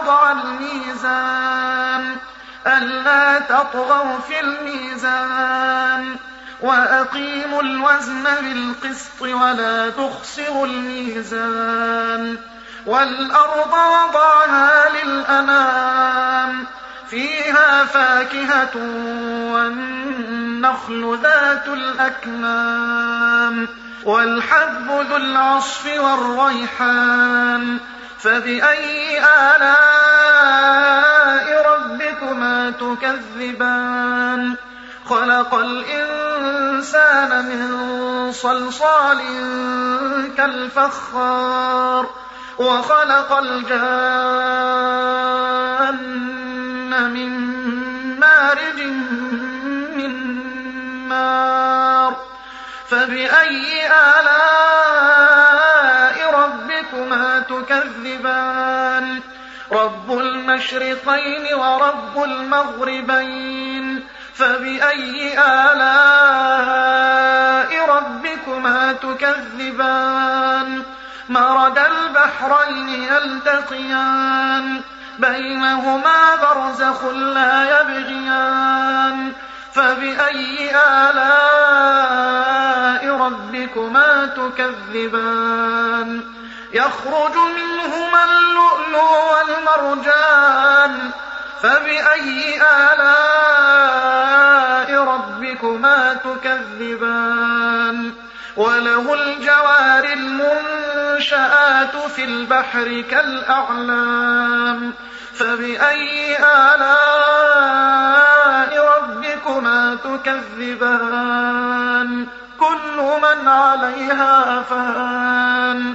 ووضع الميزان ألا تطغوا في الميزان. وأقيموا الوزن بالقسط ولا تخسروا الميزان. والأرض وضعها للأنام فيها فاكهة والنخل ذات الأكمام. والحب ذو العصف والريحان فبأي ربكما تكذبان. خلق الإنسان من صلصال كالفخار وخلق الجان من مارج من نار فبأي آلاء رب المشرقين ورب المغربين فبأي آلاء ربكما تكذبان مرد البحرين يلتقيان بينهما برزخ لا يبغيان فبأي آلاء ربكما تكذبان يخرج منهما اللؤلؤ والمرجان. فبأي آلاء ربكما تكذبان؟ وله الجوار المنشآت في البحر كالأعلام. فبأي آلاء ربكما تكذبان؟ كل من عليها فان.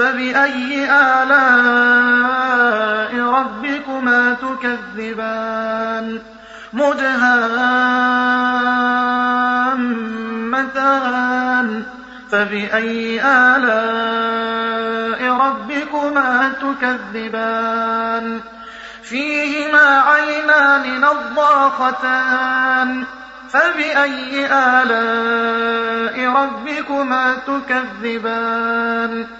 فبأي آلاء ربكما تكذبان؟ مدهامتان فبأي آلاء ربكما تكذبان؟ فيهما عينان نضاختان. فبأي آلاء ربكما تكذبان؟